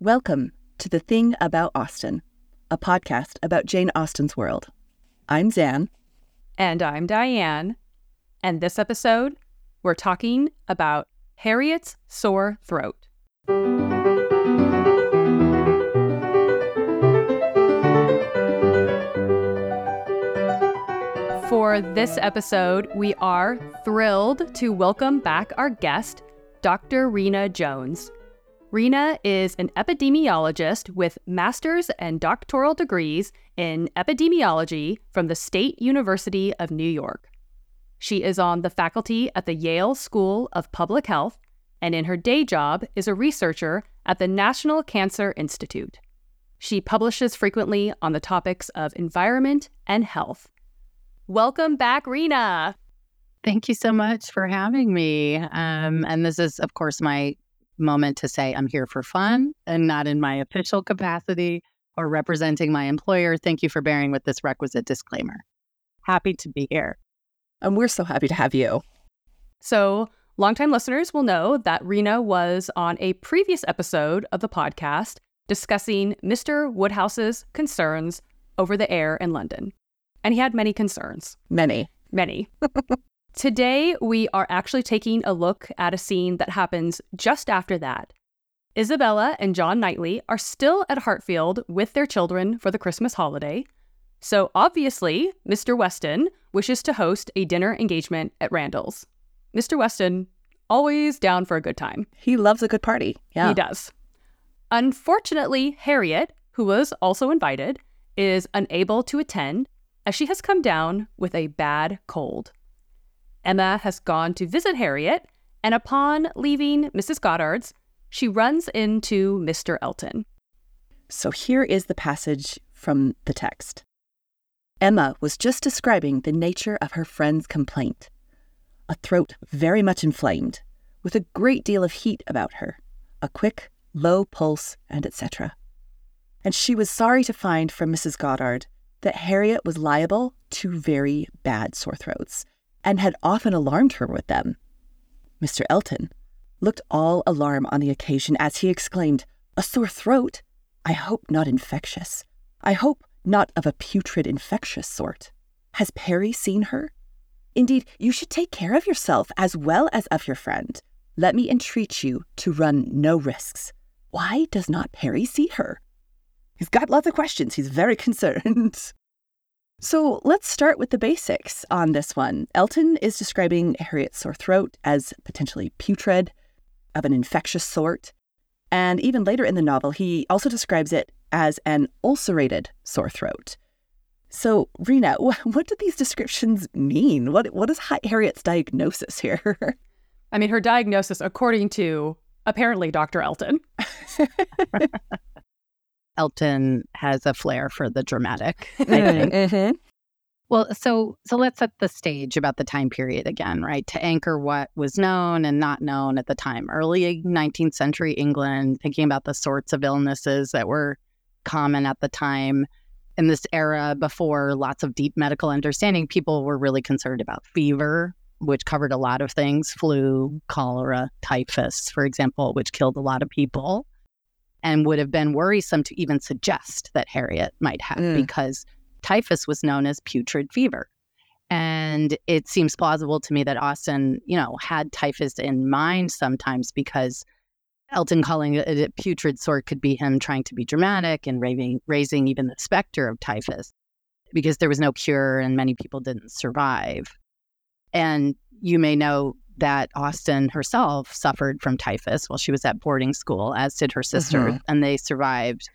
Welcome to The Thing About Austen, a podcast about Jane Austen's world. I'm Zan. And I'm Diane. And this episode, we're talking about Harriet's sore throat. For this episode, we are thrilled to welcome back our guest, Dr. Rena Jones. Rena is an epidemiologist with master's and doctoral degrees in epidemiology from the State University of New York. She is on the faculty at the Yale School of Public Health and in her day job is a researcher at the National Cancer Institute. She publishes frequently on the topics of environment and health. Welcome back, Rena. Thank you so much for having me. Um, and this is, of course, my moment to say I'm here for fun and not in my official capacity or representing my employer. Thank you for bearing with this requisite disclaimer. Happy to be here. And we're so happy to have you. So, longtime listeners will know that Rena was on a previous episode of the podcast discussing Mr. Woodhouse's concerns over the air in London. And he had many concerns. Many. Many. Today, we are actually taking a look at a scene that happens just after that. Isabella and John Knightley are still at Hartfield with their children for the Christmas holiday. So obviously, Mr. Weston wishes to host a dinner engagement at Randalls. Mr. Weston, always down for a good time. He loves a good party. Yeah. He does. Unfortunately, Harriet, who was also invited, is unable to attend as she has come down with a bad cold. Emma has gone to visit Harriet, and upon leaving Mrs. Goddard's, she runs into Mr. Elton. So here is the passage from the text Emma was just describing the nature of her friend's complaint a throat very much inflamed, with a great deal of heat about her, a quick, low pulse, and etc. And she was sorry to find from Mrs. Goddard that Harriet was liable to very bad sore throats and had often alarmed her with them. Mr. Elton looked all alarm on the occasion as he exclaimed, A sore throat? I hope not infectious. I hope not of a putrid infectious sort. Has Perry seen her? Indeed, you should take care of yourself as well as of your friend. Let me entreat you to run no risks. Why does not Perry see her? He's got lots of questions. He's very concerned. So let's start with the basics on this one. Elton is describing Harriet's sore throat as potentially putrid, of an infectious sort. And even later in the novel, he also describes it as an ulcerated sore throat. So, Rena, what do these descriptions mean? What, what is Harriet's diagnosis here? I mean, her diagnosis, according to apparently Dr. Elton. Elton has a flair for the dramatic. I think. mm-hmm. Well, so so let's set the stage about the time period again, right? To anchor what was known and not known at the time. Early 19th century England, thinking about the sorts of illnesses that were common at the time. In this era, before lots of deep medical understanding, people were really concerned about fever, which covered a lot of things flu, cholera, typhus, for example, which killed a lot of people and would have been worrisome to even suggest that Harriet might have Mm. because typhus was known as putrid fever. And it seems plausible to me that Austen, you know, had typhus in mind sometimes because Elton calling it a putrid sort could be him trying to be dramatic and raving, raising even the specter of typhus because there was no cure and many people didn't survive. And you may know that Austen herself suffered from typhus while she was at boarding school, as did her sister, Mhm. and they survived.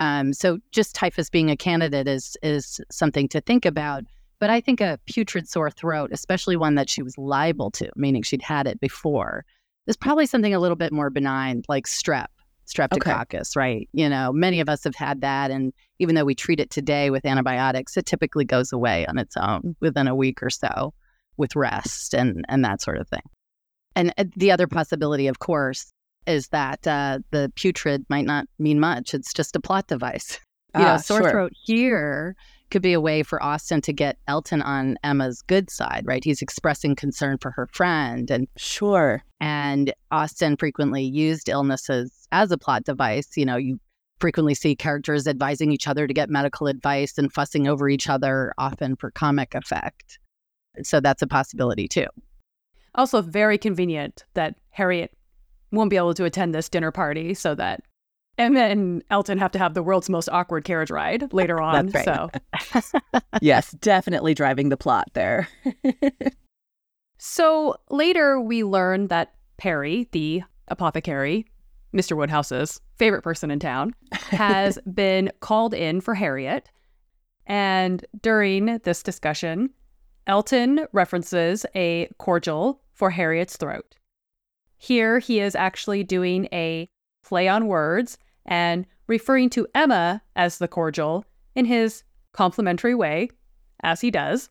Um, so just typhus being a candidate is is something to think about. But I think a putrid sore throat, especially one that she was liable to, meaning she'd had it before, is probably something a little bit more benign, like strep, streptococcus, right? You know, many of us have had that, and even though we treat it today with antibiotics, it typically goes away on its own within a week or so with rest and and that sort of thing. And uh, the other possibility, of course, is that uh, the putrid might not mean much. It's just a plot device. You know, Ah, sore sure. throat here could be a way for Austen to get Elton on Emma's good side, right? He's expressing concern for her friend and Sure. and Austen frequently used illnesses as a plot device. You know, you frequently see characters advising each other to get medical advice and fussing over each other, often for comic effect. So that's a possibility too. Also, very convenient that Harriet won't be able to attend this dinner party so that Emma and Elton have to have the world's most awkward carriage ride later on. That's right. So, yes, definitely driving the plot there. so later we learn that Perry, the apothecary, Mr. Woodhouse's favorite person in town, has been called in for Harriet. And during this discussion, Elton references a cordial for Harriet's throat. Here he is actually doing a play on words and referring to Emma as the cordial in his complimentary way, as he does.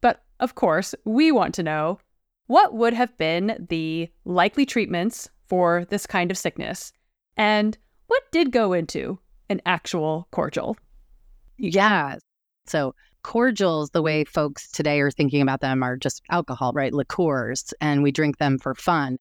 But of course, we want to know what would have been the likely treatments for this kind of sickness and what did go into an actual cordial. Yeah. So cordials, the way folks today are thinking about them are just alcohol, right? Liqueurs, and we drink them for fun.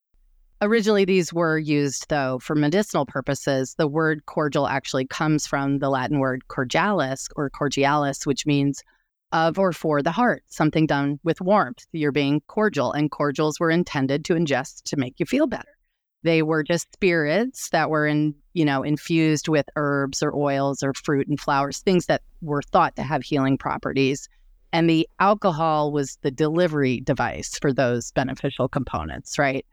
Originally, these were used, though, for medicinal purposes. The word cordial actually comes from the Latin word cordialis or cordialis, which means of or for the heart, something done with warmth. You're being cordial, and cordials were intended to ingest to make you feel better. They were just spirits that were in, you know, infused with herbs or oils or fruit and flowers, things that were thought to have healing properties. And the alcohol was the delivery device for those beneficial components, right?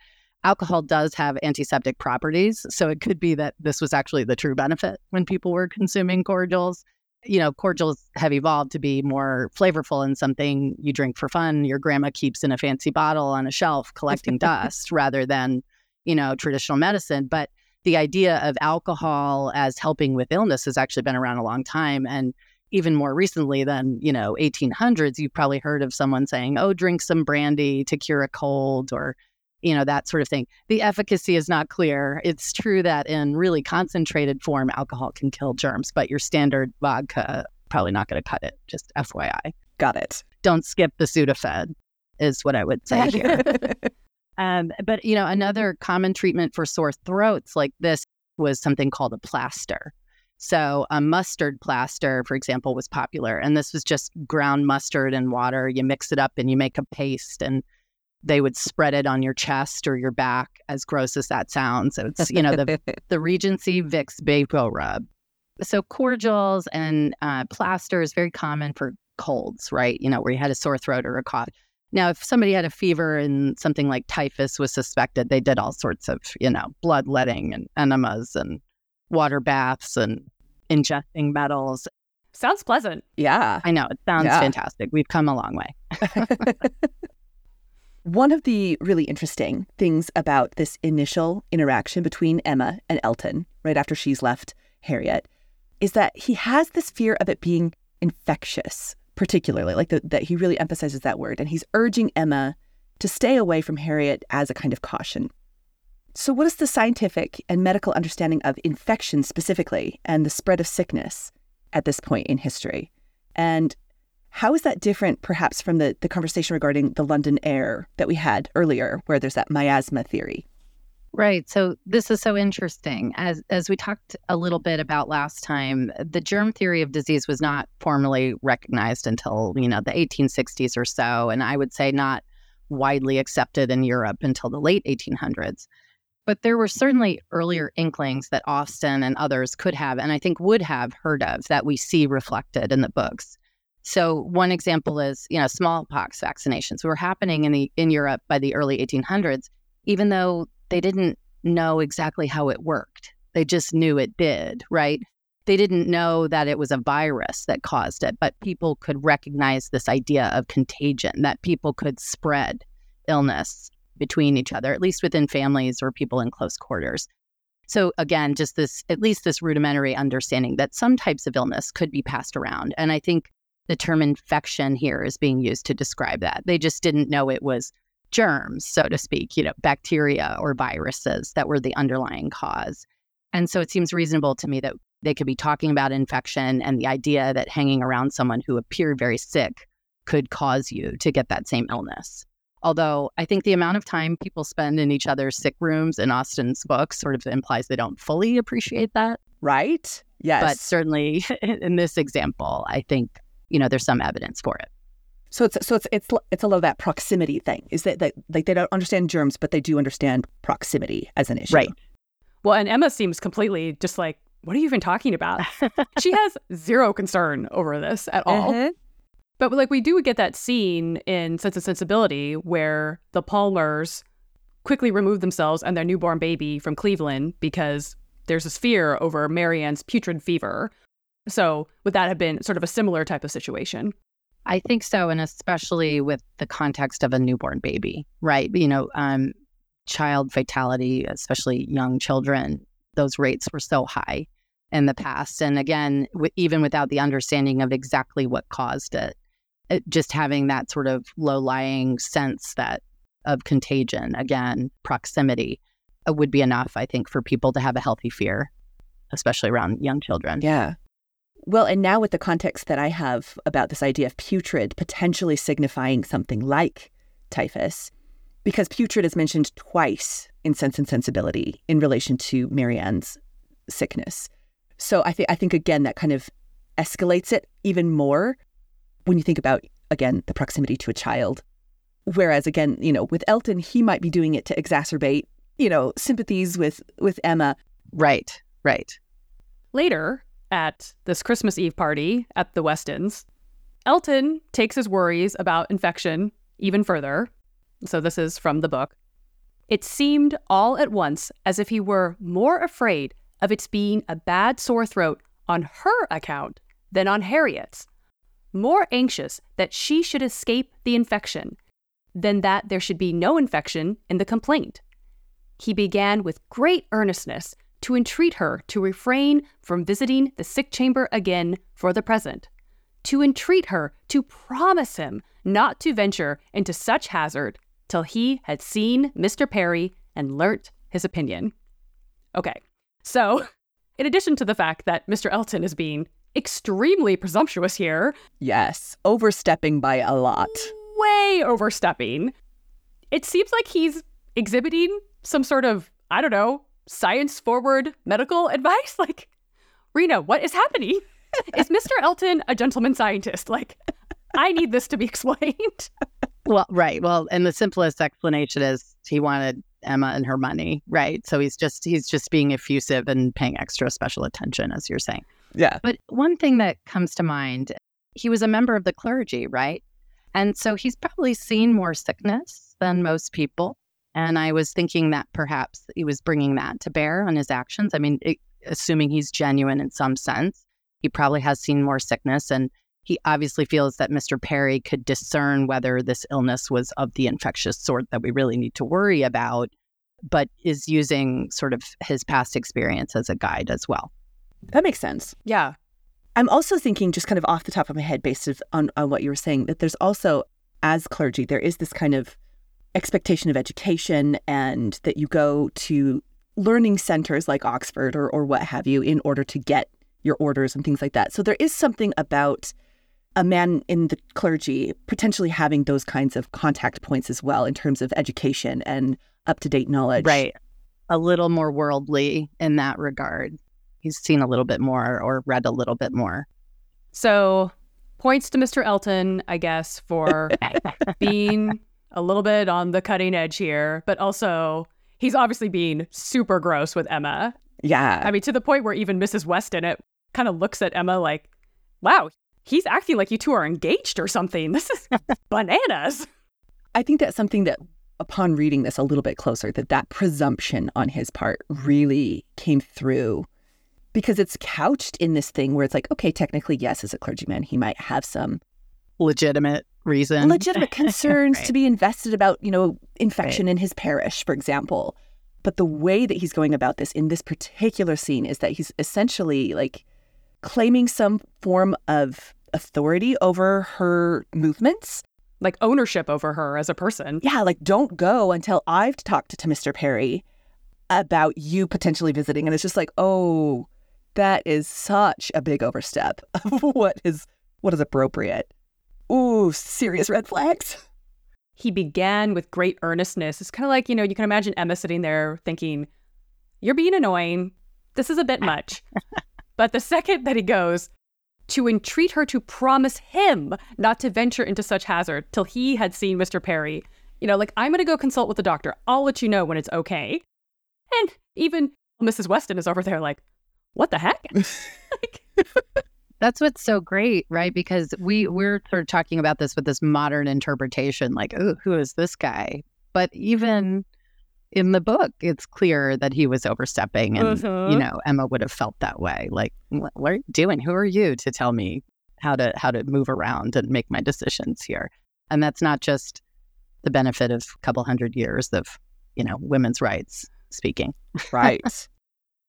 Alcohol does have antiseptic properties. So it could be that this was actually the true benefit when people were consuming cordials. You know, cordials have evolved to be more flavorful and something you drink for fun. Your grandma keeps in a fancy bottle on a shelf collecting dust rather than you know, traditional medicine. But the idea of alcohol as helping with illness has actually been around a long time. And even more recently than, you know, 1800s, you've probably heard of someone saying, oh, drink some brandy to cure a cold or, you know, that sort of thing. The efficacy is not clear. It's true that in really concentrated form, alcohol can kill germs, but your standard vodka probably not going to cut it. Just FYI. Got it. Don't skip the Sudafed, is what I would say here. Um, but you know, another common treatment for sore throats like this was something called a plaster. So a mustard plaster, for example, was popular, and this was just ground mustard and water. You mix it up and you make a paste, and they would spread it on your chest or your back. As gross as that sounds, it's you know the the Regency Vicks VapoRub. So cordials and uh, plaster is very common for colds, right? You know, where you had a sore throat or a cough. Now, if somebody had a fever and something like typhus was suspected, they did all sorts of, you know, bloodletting and enemas and water baths and ingesting metals. Sounds pleasant. Yeah. I know. It sounds Yeah. fantastic. We've come a long way. One of the really interesting things about this initial interaction between Emma and Elton, right after she's left Harriet, is that he has this fear of it being infectious, particularly, like the, that he really emphasizes that word. And he's urging Emma to stay away from Harriet as a kind of caution. So, what is the scientific and medical understanding of infection specifically and the spread of sickness at this point in history? And how is that different, perhaps, from the, the conversation regarding the London air that we had earlier, where there's that miasma theory? Right. So this is so interesting. As as we talked a little bit about last time, the germ theory of disease was not formally recognized until, you know, the 1860s or so, and I would say not widely accepted in Europe until the late 1800s. But there were certainly earlier inklings that Austen and others could have, and I think would have heard of that we see reflected in the books. So one example is, you know, smallpox vaccinations were happening in the in Europe by the early 1800s, even though they didn't know exactly how it worked. They just knew it did, right? They didn't know that it was a virus that caused it, but people could recognize this idea of contagion, that people could spread illness between each other, at least within families or people in close quarters. So again, just this at least this rudimentary understanding that some types of illness could be passed around. And I think the term infection here is being used to describe that. They just didn't know it was germs, so to speak, you know, bacteria or viruses that were the underlying cause. And so it seems reasonable to me that they could be talking about infection and the idea that hanging around someone who appeared very sick could cause you to get that same illness. Although I think the amount of time people spend in each other's sick rooms in Austen's book sort of implies they don't fully appreciate that. Right? Yes. But certainly in this example, I think, you know, there's some evidence for it. So it's so it's it's it's a lot of that proximity thing. Is that, that like they don't understand germs, but they do understand proximity as an issue. Right. Well, and Emma seems completely just like, what are you even talking about? she has zero concern over this at all. Uh-huh. But like we do get that scene in Sense of Sensibility where the Palmers quickly remove themselves and their newborn baby from Cleveland because there's this fear over Marianne's putrid fever. So would that have been sort of a similar type of situation? I think so, and especially with the context of a newborn baby, right? You know, um, child fatality, especially young children, those rates were so high in the past. And again, w- even without the understanding of exactly what caused it, it just having that sort of low lying sense that of contagion, again, proximity, uh, would be enough, I think, for people to have a healthy fear, especially around young children. Yeah. Well, and now with the context that I have about this idea of putrid potentially signifying something like typhus, because putrid is mentioned twice in Sense and Sensibility in relation to Marianne's sickness. So I think I think again that kind of escalates it even more when you think about again the proximity to a child. Whereas again, you know, with Elton, he might be doing it to exacerbate, you know, sympathies with with Emma. Right, right. Later, at this Christmas Eve party at the Westons, Elton takes his worries about infection even further. So, this is from the book. It seemed all at once as if he were more afraid of its being a bad sore throat on her account than on Harriet's, more anxious that she should escape the infection than that there should be no infection in the complaint. He began with great earnestness to entreat her to refrain from visiting the sick chamber again for the present, to entreat her to promise him not to venture into such hazard till he had seen Mr. Perry and learnt his opinion. Okay, so in addition to the fact that Mr. Elton is being extremely presumptuous here, Yes, overstepping by a lot. way overstepping, it seems like he's exhibiting some sort of, I don't know, science forward medical advice. Like, Rena, what is happening? is Mr. Elton a gentleman scientist? Like, I need this to be explained. Well, right. Well, and the simplest explanation is he wanted Emma and her money, right? So he's just he's just being effusive and paying extra special attention, as you're saying. Yeah. But one thing that comes to mind, he was a member of the clergy, right? And so he's probably seen more sickness than most people. And I was thinking that perhaps he was bringing that to bear on his actions. I mean, it, assuming he's genuine in some sense, he probably has seen more sickness. And he obviously feels that Mr. Perry could discern whether this illness was of the infectious sort that we really need to worry about, but is using sort of his past experience as a guide as well. That makes sense. Yeah. I'm also thinking, just kind of off the top of my head, based on, on what you were saying, that there's also, as clergy, there is this kind of expectation of education and that you go to learning centers like Oxford or, or what have you in order to get your orders and things like that. So there is something about a man in the clergy potentially having those kinds of contact points as well in terms of education and up to date knowledge. Right. A little more worldly in that regard. He's seen a little bit more or read a little bit more. So, points to Mr. Elton, I guess, for being a little bit on the cutting edge here, but also he's obviously being super gross with Emma. Yeah. I mean, to the point where even Mrs. Weston it kind of looks at Emma like, wow, he's acting like you two are engaged or something. This is bananas. I think that's something that upon reading this a little bit closer that that presumption on his part really came through because it's couched in this thing where it's like okay technically yes as a clergyman he might have some Legitimate reason. legitimate concerns Right. to be invested about you know infection in his parish for example but the way that he's going about this in this particular scene is that he's essentially like claiming some form of authority over her movements Like ownership over her as a person. yeah, like don't go until I've talked to Mr. Perry about you potentially visiting. And it's just like, oh, that is such a big overstep of what is what is appropriate. Ooh, serious red flags. He began with great earnestness. It's kind of like, you know, you can imagine Emma sitting there thinking, You're being annoying. This is a bit much. but the second that he goes, to entreat her to promise him not to venture into such hazard till he had seen Mr. Perry. You know, like, I'm going to go consult with the doctor. I'll let you know when it's okay. And even Mrs. Weston is over there, like, what the heck? like, That's what's so great, right? Because we we're sort of talking about this with this modern interpretation, like, oh, who is this guy? But even in the book, it's clear that he was overstepping, and Mhm. you know, Emma would have felt that way. Like, what, what are you doing? Who are you to tell me how to how to move around and make my decisions here? And that's not just the benefit of a couple hundred years of you know women's rights speaking. Right.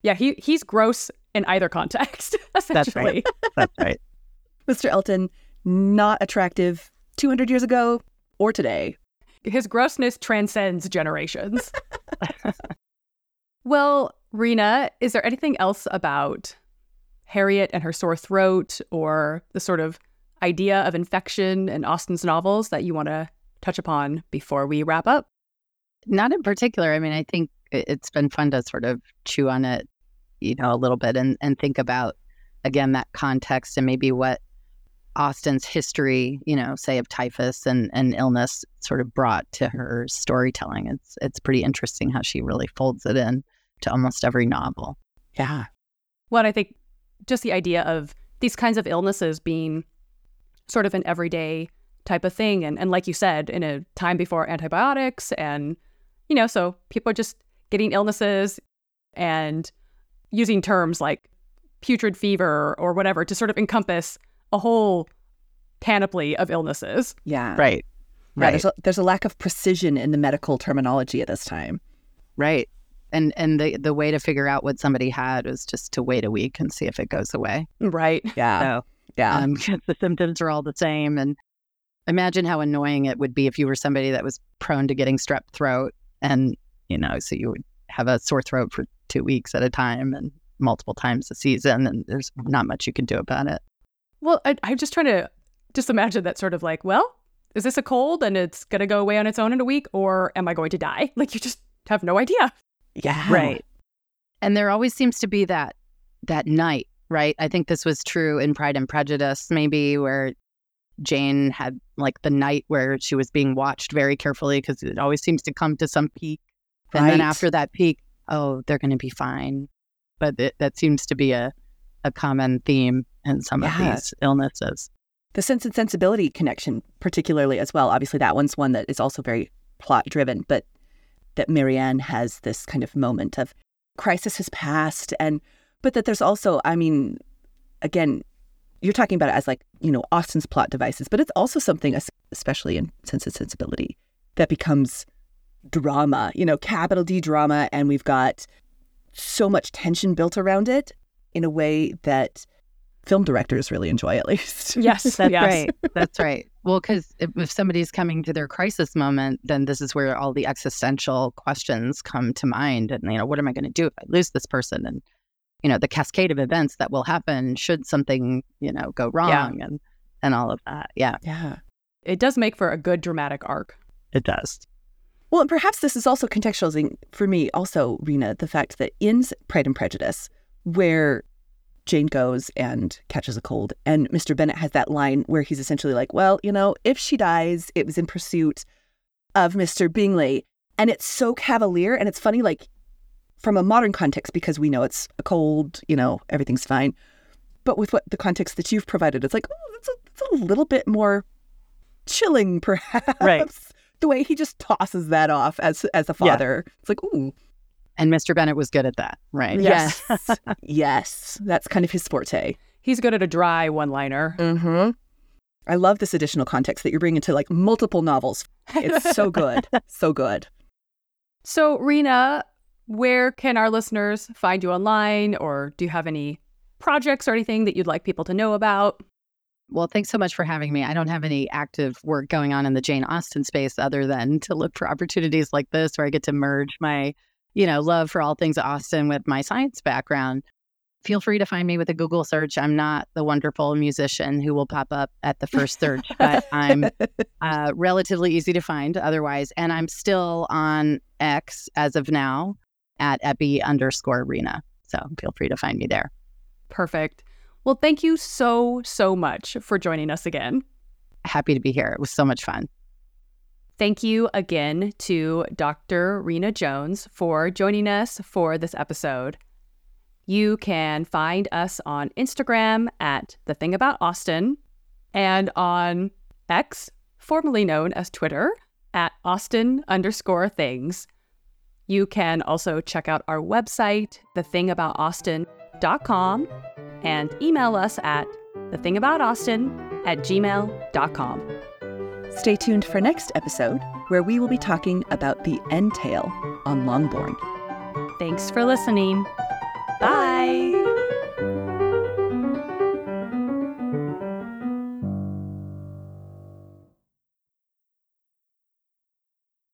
yeah, he he's gross in either context, essentially. That's right. Mr. Elton, not attractive 200 years ago or today. His grossness transcends generations. well, Rena, is there anything else about Harriet and her sore throat or the sort of idea of infection in Austen's novels that you want to touch upon before we wrap up? Not in particular. I mean, I think it- it's been fun to sort of chew on it, you know, a little bit and, and think about, again, that context and maybe what Austen's history, you know, say of typhus and, and illness sort of brought to her storytelling. It's it's pretty interesting how she really folds it in to almost every novel. Yeah. Well, I think just the idea of these kinds of illnesses being sort of an everyday type of thing. And, and like you said, in a time before antibiotics, and, you know, so people are just getting illnesses and using terms like putrid fever or whatever to sort of encompass a whole panoply of illnesses. Yeah. Right. Yeah, Right. there's a, there's a lack of precision in the medical terminology at this time. Right. And and the the way to figure out what somebody had was just to wait a week and see if it goes away. Right. Yeah. So yeah. um, 'cause the symptoms are all the same. And imagine how annoying it would be if you were somebody that was prone to getting strep throat, and you know, so you would have a sore throat for two weeks at a time and multiple times a season, and there's not much you can do about it. Well, I, I'm just trying to just imagine that sort of like, well, is this a cold and it's going to go away on its own in a week, or am I going to die? Like, you just have no idea. yeah. Right. And there always seems to be that that night, right? I think this was true in Pride and Prejudice, maybe where Jane had like the night where she was being watched very carefully because it always seems to come to some peak. And then after that peak, oh, they're going to be fine. But it, that seems to be a, a common theme in some Yeah. of these illnesses. The sense and sensibility connection, particularly as well. Obviously, that one's one that is also very plot driven, but that Marianne has this kind of moment of crisis has passed, and but that there's also, I mean, again, you're talking about it as like you know Austen's plot devices, but it's also something, es- especially in Sense and Sensibility, that becomes drama. You know, capital D drama, and we've got so much tension built around it in a way that film directors really enjoy, at least. Yes, That's yes. right. That's right. Well, because if, if somebody's coming to their crisis moment, then this is where all the existential questions come to mind. And, you know, what am I going to do if I lose this person? And, you know, the cascade of events that will happen should something, you know, go wrong and, and all of that. Yeah, Yeah. It does make for a good dramatic arc. it does. Well, and perhaps this is also contextualizing for me, also, Rena, the fact that in Pride and Prejudice, where Jane goes and catches a cold, and Mr. Bennet has that line where he's essentially like, well, you know, if she dies, it was in pursuit of Mr. Bingley. And it's so cavalier. And it's funny, like, from a modern context, because we know it's a cold, you know, everything's fine. But with what the context that you've provided, it's like, oh, it's a, it's a little bit more chilling, perhaps. The way he just tosses that off as as a Yeah. father. It's like, ooh, And Mr. Bennet was good at that, right? Yes. yes, yes. That's kind of his forte. He's good at a dry one liner. Mm-hmm. I love this additional context that you're bringing to like multiple novels. It's so good, so good. So, Rena, where can our listeners find you online, or do you have any projects or anything that you'd like people to know about? Well, thanks so much for having me. I don't have any active work going on in the Jane Austen space other than to look for opportunities like this where I get to merge my, you know, love for all things Austen with my science background. feel free to find me with a Google search. I'm not the wonderful musician who will pop up at the first search, but I'm uh, relatively easy to find otherwise. And I'm still on X as of now at epi underscore Rena. So feel free to find me there. Perfect. Well, thank you so, so much for joining us again. Happy to be here. It was so much fun. Thank you again to Dr. Rena Jones for joining us for this episode. You can find us on Instagram at The Thing About Austen and on X, formerly known as Twitter, at Austen underscore things. You can also check out our website, thethingaboutausten.com, and email us at thethingaboutausten at gmail.com. Stay tuned for next episode, where we will be talking about the entail on Longbourn. Thanks for listening. Bye.